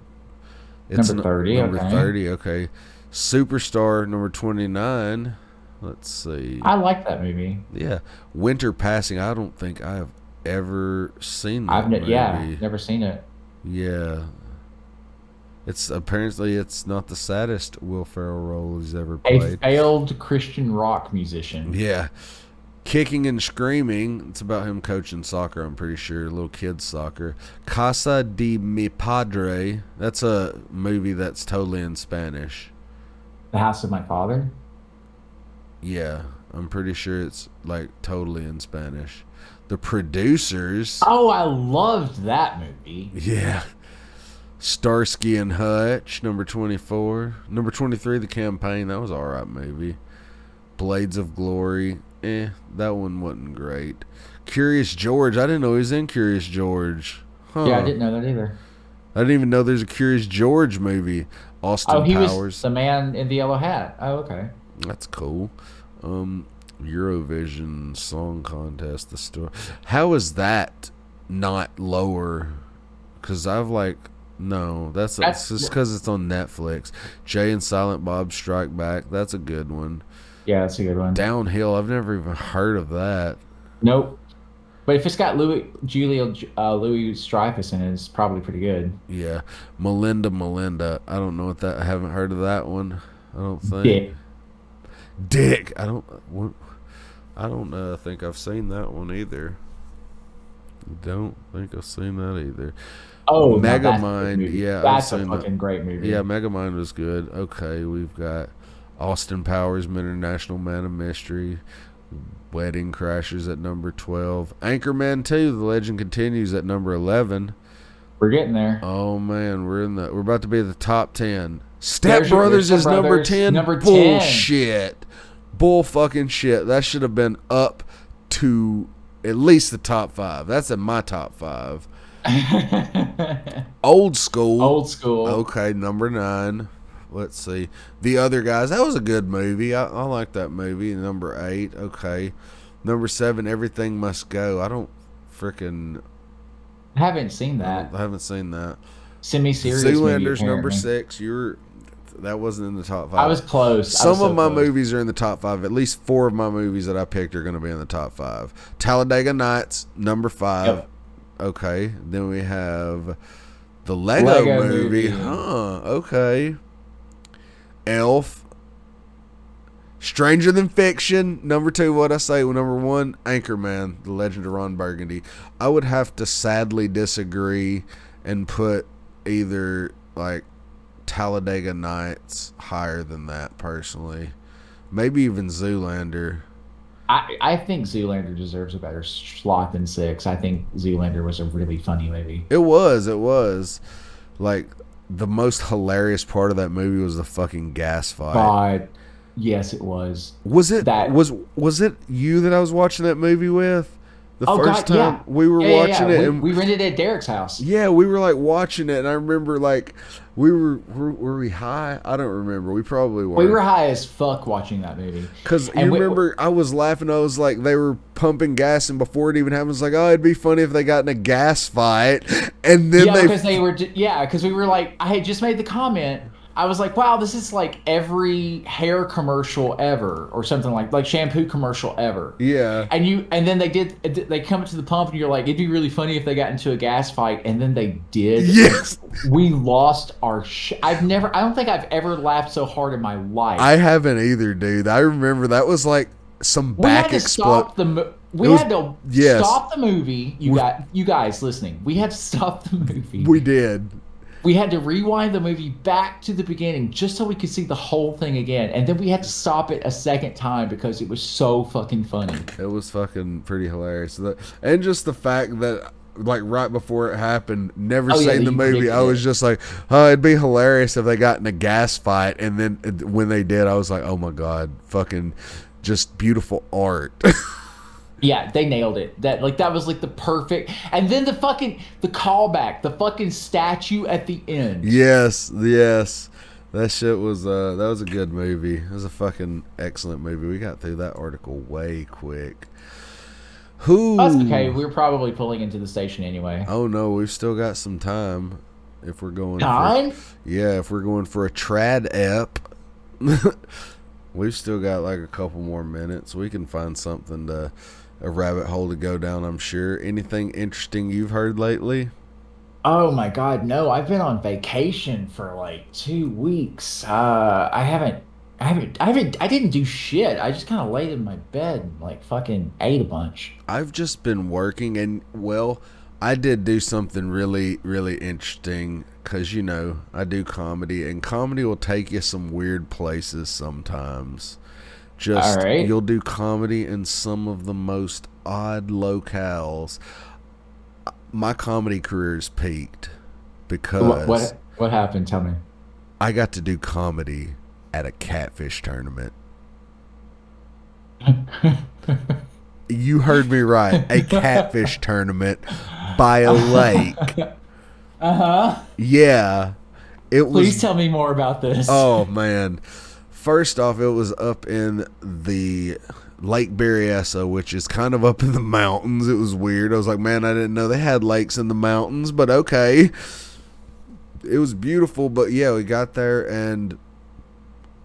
Number n- 30, Number okay. 30, okay. Superstar, number 29. Let's see. I like that movie. yeah. Winter Passing. I don't think I have ever seen that I've ne- movie. yeah, never seen it. Yeah. It's apparently it's not the saddest Will Ferrell role he's ever played. A failed Christian rock musician. Yeah. Kicking and Screaming. It's about him coaching soccer, I'm pretty sure. Little kids soccer. Casa de mi Padre. That's a movie that's totally in Spanish. The House of My Father. Yeah. I'm pretty sure it's like totally in Spanish. The producers. Oh, I loved that movie. Yeah. Starsky and Hutch, number 24. Number 23, The Campaign. That was alright movie. Blades of Glory. Eh, that one wasn't great. Curious George. I didn't know he was in Curious George. Huh. Yeah, I didn't know that either. I didn't even know there's a Curious George movie. Austin Oh, he Powers. was the man in the yellow hat. Oh, okay. That's cool. Um, Eurovision Song Contest. The story. How is that not lower? Because I've like no. That's, That's- just because it's on Netflix. Jay and Silent Bob Strike Back. That's a good one. Yeah, that's a good one. Downhill. I've never even heard of that. Nope. But if it's got Louis Julia uh, Louis Dreyfus in it, it's probably pretty good. Yeah, Melinda Melinda. I don't know what that. I haven't heard of that one. I don't think. Yeah. Dick. I don't. What, I don't uh, think I've seen that one either. Don't think I've seen that either. Oh, now that's a good Megamind, yeah, that's a seen that. fucking great movie. Yeah, Megamind was good. Okay, we've got Austin Powers, International Man of Mystery, Wedding Crashers at number twelve, Anchorman Two: The Legend Continues at number eleven. we're getting there. Oh man, we're in the we're about to be at the top ten. Step There's Brothers is number ten. number 10. Bullshit. Bull fucking shit. That should have been up to at least the top five. That's in my top five. Old school. Old school. Okay, number nine. Let's see. The other guys. That was a good movie. I, I like that movie. Number eight. Okay. Number seven. Everything must go. I don't freaking. I haven't seen that. don't- I haven't seen that. Semi-serious movie, Zoolander's number six. You're that wasn't in the top five. I was close. Some was so of my close. movies are in the top five. At least four of my movies that I picked are going to be in the top five. Talladega Nights, number five. Yep. Okay. Then we have the Lego, Lego movie. movie. Huh. Okay. Elf. Stranger Than Fiction. Number two, what I say? Well, number one, Anchorman, The Legend of Ron Burgundy. I would have to sadly disagree and put either like Talladega Nights higher than that personally. Maybe even Zoolander. I, I think Zoolander deserves a better slot than six. I think Zoolander was a really funny movie. It was, it was. Like the most hilarious part of that movie was the fucking gas fight. God, yes, it was. Was it That- was was it you that I was watching that movie with? The Oh first God, time yeah. we were Yeah, yeah, watching yeah. it We, and we rented it at Derek's house. yeah, we were like watching it and I remember like we were were, were we high? I don't remember. We probably were. We were high as fuck watching that movie. Cause you we- remember, I was laughing. I was like, they were pumping gas, and before it even happened, it's like, oh, it'd be funny if they got in a gas fight, and then yeah, they, because they were. Yeah, because we were like, I had just made the comment. I was like, wow, this is like every hair commercial ever, or something like like shampoo commercial ever. yeah, And you, and then they did. They come to the pump, and you're like, it'd be really funny if they got into a gas fight, and then they did. yes, We lost our. Sh- I've never. I don't think I've ever laughed so hard in my life. I haven't either, dude. I remember that was like some we had back to explode. stop the. We was- had to yes. stop the movie. You We- got you guys listening. We had to stop the movie. We did. We had to rewind the movie back to the beginning just so we could see the whole thing again and then we had to stop it a second time because it was so fucking funny It was fucking pretty hilarious. And just the fact that, like, right before it happened, never Oh, yeah, seen the movie, I was it. just like, oh, it'd be hilarious if they got in a gas fight. And then when they did, I was like, oh my God, fucking just beautiful art. yeah they nailed it that like that was like the perfect and then the fucking the callback the fucking statue at the end yes, yes. That shit was, uh, that was a good movie. It was a fucking excellent movie. We got through that article way quick. Who? that's okay we're probably pulling into the station anyway Oh no, we've still got some time. If we're going for, time yeah, if we're going for a trad ep, we've still got like a couple more minutes. We can find something to a rabbit hole to go down. I'm sure. Anything interesting you've heard lately? oh my god no i've been on vacation for like two weeks uh i haven't I haven't, I haven't, I didn't do shit. I just kind of laid in my bed and like fucking ate a bunch. I've just been working, and well, I did do something really, really interesting because you know I do comedy, and comedy will take you some weird places sometimes. Just right. you'll do comedy in some of the most odd locales. My comedy career is peaked because What, what, what happened? Tell me. I got to do comedy at a catfish tournament. You heard me right. A catfish tournament by a lake. Uh huh. Yeah. It was Please tell me more about this. Oh man. First off, it was up in the Lake Berryessa, which is kind of up in the mountains. It was weird. I was like, man, I didn't know they had lakes in the mountains, but okay. It was beautiful, but yeah, we got there and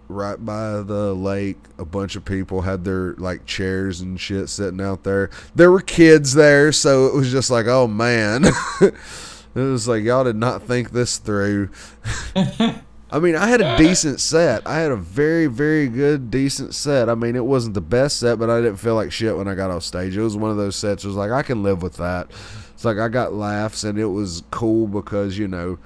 right by the lake, a bunch of people had their like chairs and shit sitting out there. There were kids there, so it was just like, oh man. it was like y'all did not think this through. I mean, I had a decent set. I had a very, very good, decent set. I mean, it wasn't the best set, but I didn't feel like shit when I got off stage. It was one of those sets. It was like I can live with that. It's like I got laughs, and it was cool because you know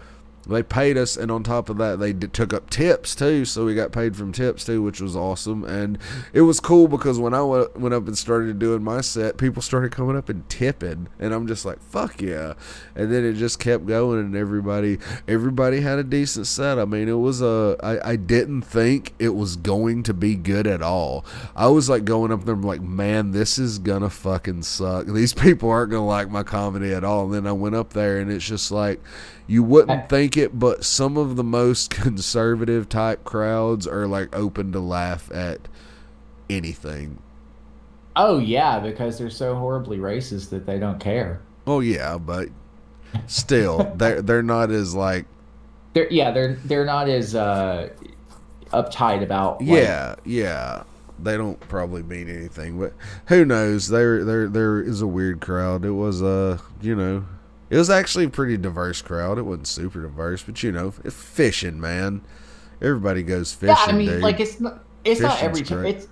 they paid us, and on top of that, they did, took up tips too. So we got paid from tips too, which was awesome. And it was cool because when I went, up and started doing my set, people started coming up and tipping, and I'm just like, "Fuck yeah!" And then it just kept going, and everybody, everybody had a decent set. I mean, it was a. I, I didn't think it was going to be good at all. I was like going up there, like, "Man, this is gonna fucking suck. These people aren't gonna like my comedy at all." And then I went up there, and it's just like you wouldn't think it, but some of the most conservative type crowds are like open to laugh at anything. Oh yeah, because they're so horribly racist that they don't care. Oh yeah, but still, they're they're not as like They're yeah, they're they're not as uh, uptight about. like- yeah yeah. They don't probably mean anything, but who knows? There there there is a weird crowd. It was uh you know. It was actually a pretty diverse crowd. It wasn't super diverse, but you know, it's fishing, man. Everybody goes fishing. yeah. I mean, dude. like it's not it's not every time. It's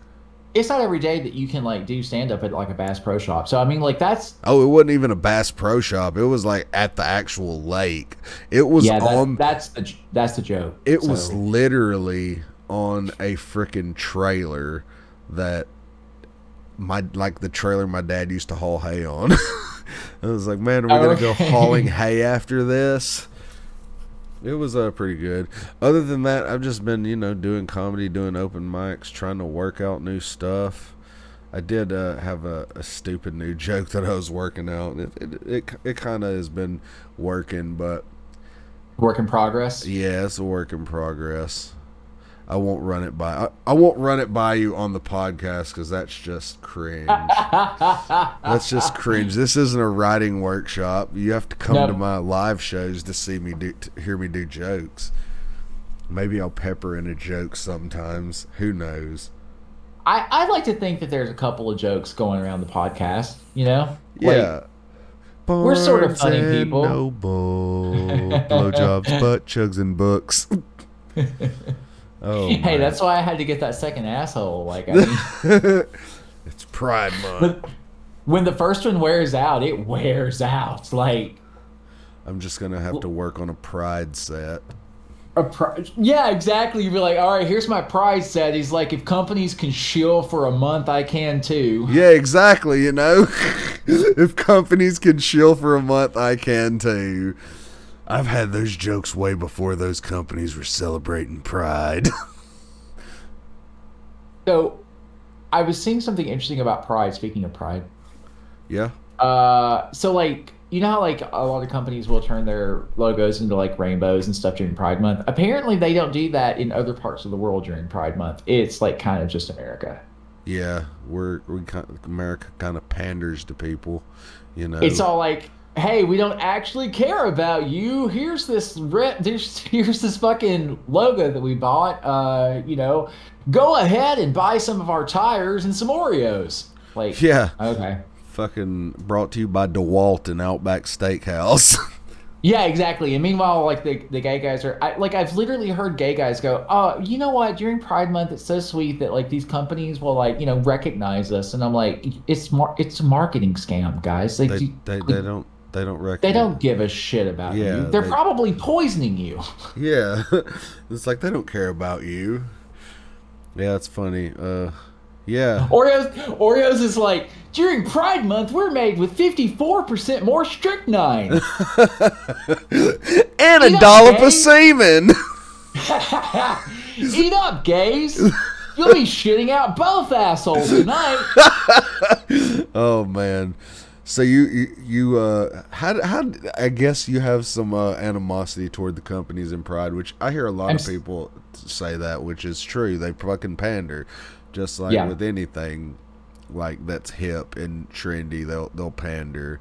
it's not every day that you can like do stand up at like a Bass Pro Shop. So I mean, like that's Oh, it wasn't even a Bass Pro Shop. It was like at the actual lake. It was yeah, that, on. that's the that's the joke. it was literally on a freaking trailer that my like the trailer my dad used to haul hay on. I was like, man, are we gonna go hauling hay after this? It was uh, pretty good. Other than that, I've just been, you know, doing comedy, doing open mics, trying to work out new stuff. I did uh, have a, a stupid new joke that I was working out. It it it, it kind of has been working, but work in progress. yeah, it's a work in progress. I won't run it by. I, I won't run it by you on the podcast because that's just cringe. that's just cringe. This isn't a writing workshop. You have to come No. to my live shows to see me do, to hear me do jokes. Maybe I'll pepper in a joke sometimes. Who knows? I I like to think that there's a couple of jokes going around the podcast. You know, Like, Yeah. we're sort of funny and people. Noble, blowjobs, butt chugs, and books. Oh, hey, man. that's why I had to get that second asshole. Like, I mean, it's Pride Month. but when the first one wears out, it wears out. Like, I'm just gonna have to work on a Pride set. a pri- yeah, exactly. You'd be like, all right, here's my pride set. He's like, if companies can shill for a month, I can too. Yeah, exactly. You know, if companies can shill for a month, I can too. I've had those jokes way before those companies were celebrating Pride. So, I was seeing something interesting about pride. Speaking of pride, yeah. uh, so like, you know how like a lot of companies will turn their logos into like rainbows and stuff during Pride Month. Apparently, they don't do that in other parts of the world during Pride Month. It's like kind of just America. Yeah, we're we kind of, America kind of panders to people, you know. It's all like, hey, we don't actually care about you. Here's this. There's here's this fucking logo that we bought. Uh, you know, go ahead and buy some of our tires and some Oreos. Like, yeah, okay, fucking brought to you by DeWalt and Outback Steakhouse. yeah, exactly. And meanwhile, like the the gay guys are, I, like, I've literally heard gay guys go, oh, you know what? During Pride Month, it's so sweet that like these companies will like you know recognize us, and I'm like, it's mar- it's a marketing scam, guys. Like, they, you- they they don't they don't recognize. they don't give a shit about Yeah, you. They're they- probably poisoning you. Yeah, it's like they don't care about you. Yeah, that's funny. Uh, yeah. Oreos Oreos is like during Pride Month we're made with 54% more strychnine. and a know, dollop Dave? of semen. Eat up, gays. You'll be shitting out both assholes tonight. oh man. So you you, you uh how how I guess you have some uh, animosity toward the companies in Pride, which I hear a lot I'm of s- people say that, which is true. They fucking pander, just like Yeah. with anything like that's hip and trendy. They'll they'll pander,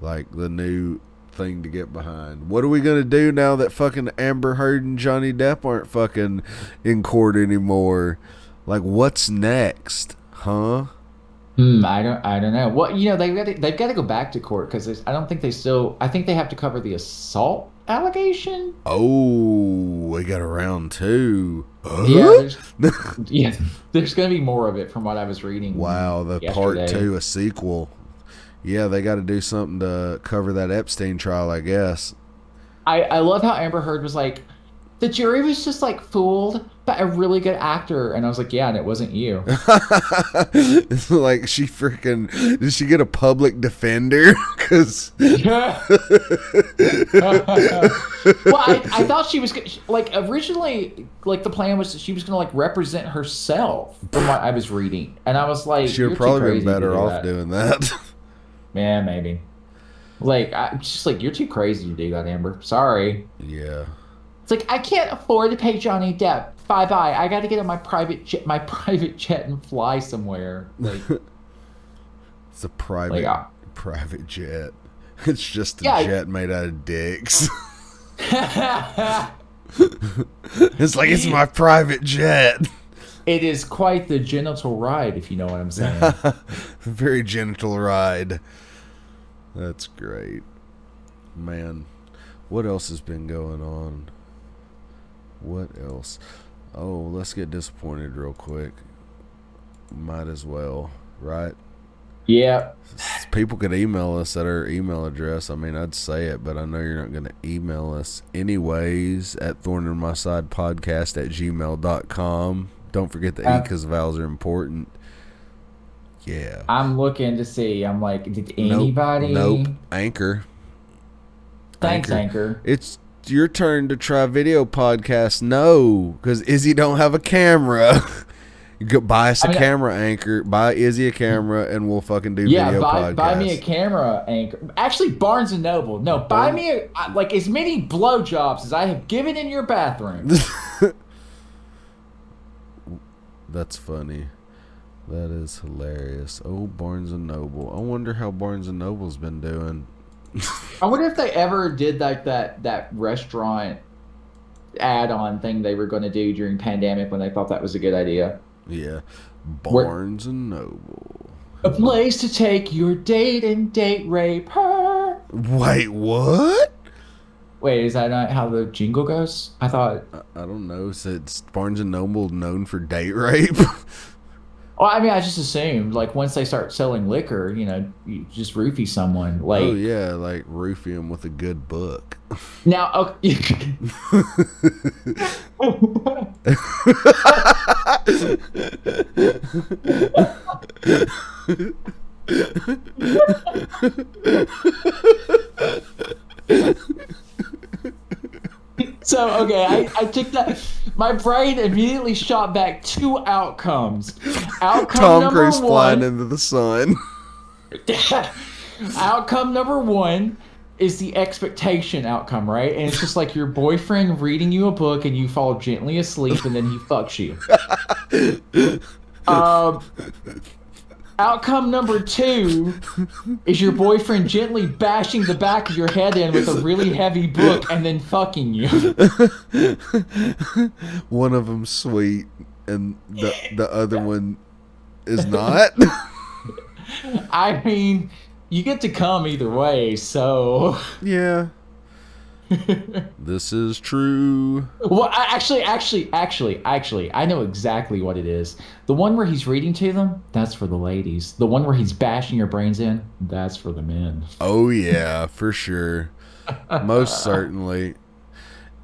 like the new thing to get behind. What are we gonna do now that fucking Amber Heard and Johnny Depp aren't fucking in court anymore? Like, what's next, huh? Hmm, I don't I don't know. Well, you know they've got to, they've got to go back to court because I don't think they still. I think they have to cover the assault allegation. Oh, we got a round two. Yeah, there's, yeah, there's going to be more of it from what I was reading. wow, the part two, a sequel. Yeah, they got to do something to cover that Epstein trial, I guess. I, I love how Amber Heard was like, the jury was just like fooled a really good actor, and I was like, yeah, and it wasn't you. like she freaking did she get a public defender? Because well, I, I thought she was like originally like the plan was that she was gonna like represent herself from what I was reading, and I was like, she "You're would probably been better do off that." doing that. Yeah, maybe. Like I just like you're too crazy to do that, Amber. Sorry. yeah. It's like I can't afford to pay Johnny Depp. Bye bye. I got to get on my private jet, my private jet, and fly somewhere. Like, It's a private Like, private jet. It's just a Yeah, jet made out of dicks. it's like it's my private jet. it is quite the genital ride, if you know what I'm saying. Very genital ride. That's great. Man, what else has been going on? What else? Oh, let's get disappointed real quick. Might as well, right? yeah. People could email us at our email address. I mean, I'd say it, but I know you're not going to email us anyways at thorn in my side podcast at gmail.com. Don't forget the E Uh, because vowels are important. Yeah. I'm looking to see. I'm like, did Nope. anybody? Nope. Anchor. Thanks, Anchor. Anchor. It's your turn to try video podcast. No, because Izzy don't have a camera. go buy us a I mean, camera anchor. Buy Izzy a camera, and we'll fucking do Yeah, video buy, podcasts. buy me a camera anchor. Actually, Barnes and Noble. No, buy me a, like as many blowjobs as I have given in your bathroom. That's funny. That is hilarious. Oh, Barnes and Noble. I wonder how Barnes and Noble's been doing. I wonder if they ever did like that that restaurant add-on thing they were going to do during pandemic when they thought that was a good idea. Yeah, Where- Barnes and Noble. A place to take your date and date rape her. Wait, what? Wait, is that not how the jingle goes? I thought. I, I don't know. So it's Barnes and Noble known for date rape. Well, I mean, I just assumed like once they start selling liquor, you know, you just roofie someone. Like oh yeah, like roofie them with a good book. now, okay. Oh, So okay, I, I took that. My brain immediately shot back two outcomes. Outcome Tom number Cruise flying one. into the sun. outcome number one is the expectation outcome, right? And it's just like your boyfriend reading you a book and you fall gently asleep and then he fucks you. Um, outcome number two is your boyfriend gently bashing the back of your head in with a really heavy book and then fucking you. one of them sweet, and the the other one is not. I mean, you get to come either way, so. yeah. this is true. Well, I, actually, actually, actually, actually, I know exactly what it is. The one where he's reading to them, that's for the ladies. The one where he's bashing your brains in, that's for the men. Oh yeah, for sure. Most certainly.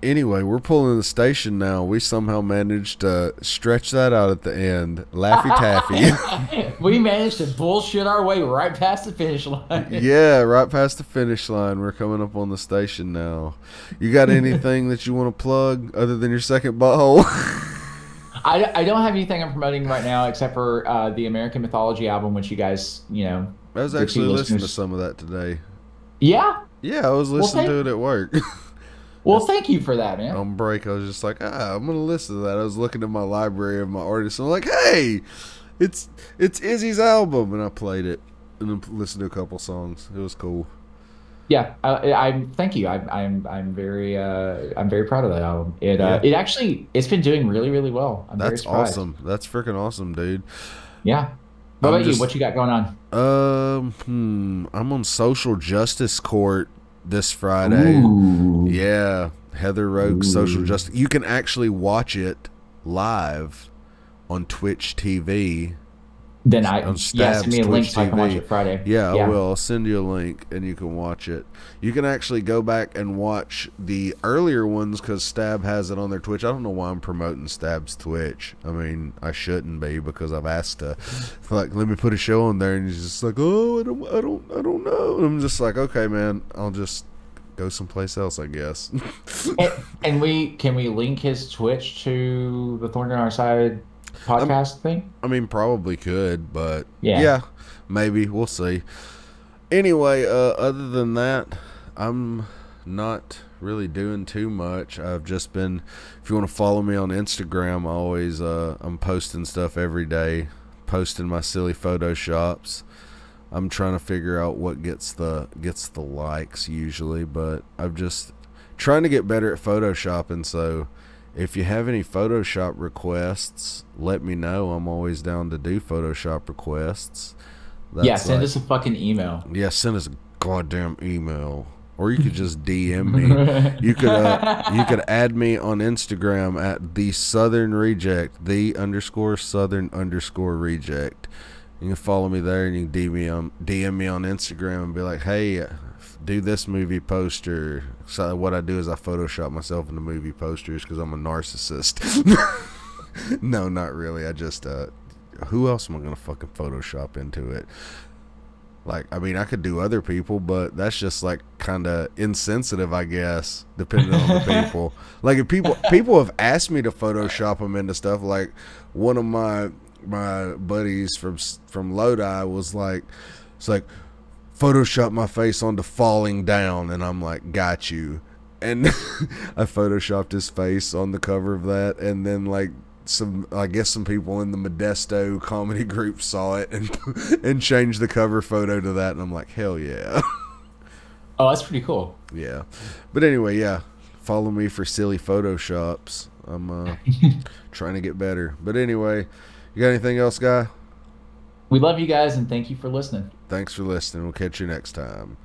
Anyway, we're pulling the station now. We somehow managed to stretch that out at the end. Laffy Taffy. we managed to bullshit our way right past the finish line. yeah, right past the finish line. We're coming up on the station now. You got anything that you want to plug other than your second butthole? I, I don't have anything I'm promoting right now except for uh, the American Mythology album, which you guys, you know. I was actually listening to some of that today. Yeah. Yeah, I was listening thank- to it at work. Well, thank you for that, man. on break, I was just like, ah, I'm gonna listen to that. I was looking at my library of my artists, and I'm like, hey, it's it's Izzy's album, and I played it and listened to a couple songs. It was cool. Yeah, I, I thank you. I, I'm I'm very uh, I'm very proud of that album. It uh, it actually it's been doing really really well. I'm That's awesome. That's freaking awesome, dude. Yeah. What I'm about just- you? What you got going on? Um, hmm, I'm on social justice court this Friday. Ooh. Yeah, Heather Rogue Social Justice. You can actually watch it live on Twitch TV. Then I on yeah, send me a link so I can watch it Friday. Yeah, I will. I'll send you a link and you can watch it. You can actually go back and watch the earlier ones because Stab has it on their Twitch. I don't know why I'm promoting Stab's Twitch. I mean, I shouldn't be because I've asked to, like, let me put a show on there, and he's just like, oh, I don't, I don't, I don't know. And I'm just like, okay, man, I'll just go someplace else, I guess. And, and we can we link his Twitch to the Thorn in Our Side podcast thing? I mean, probably could, but Yeah. yeah, maybe we'll see. Anyway, uh, other than that, I'm not really doing too much. I've just been. If you want to follow me on Instagram, I always uh, I'm posting stuff every day, posting my silly photoshops. I'm trying to figure out what gets the gets the likes usually, but I'm just trying to get better at photoshopping. So if you have any Photoshop requests, let me know. I'm always down to do Photoshop requests. That's yeah, send like, us a fucking email. Yeah, send us a goddamn email. Or you could just DM me. you could uh, you could add me on Instagram at the Southern Reject, the underscore Southern underscore Reject. You can follow me there, and you can DM me on DM me on Instagram and be like, "Hey, do this movie poster." So what I do is I Photoshop myself into movie posters because I'm a narcissist. no, not really. I just uh, who else am I gonna fucking Photoshop into it? Like, I mean, I could do other people, but that's just like kind of insensitive, I guess, depending on the people. Like, if people people have asked me to Photoshop them into stuff, like one of my my buddies from from Lodi was like, it's like, Photoshop my face onto falling down, and I'm like, got you. And I photoshopped his face on the cover of that, and then like some I guess some people in the Modesto comedy group saw it and and changed the cover photo to that and I'm like hell yeah. Oh, that's pretty cool. Yeah. But anyway, yeah. Follow me for silly photoshops. I'm uh trying to get better. But anyway, you got anything else, guy? We love you guys and thank you for listening. Thanks for listening. We'll catch you next time.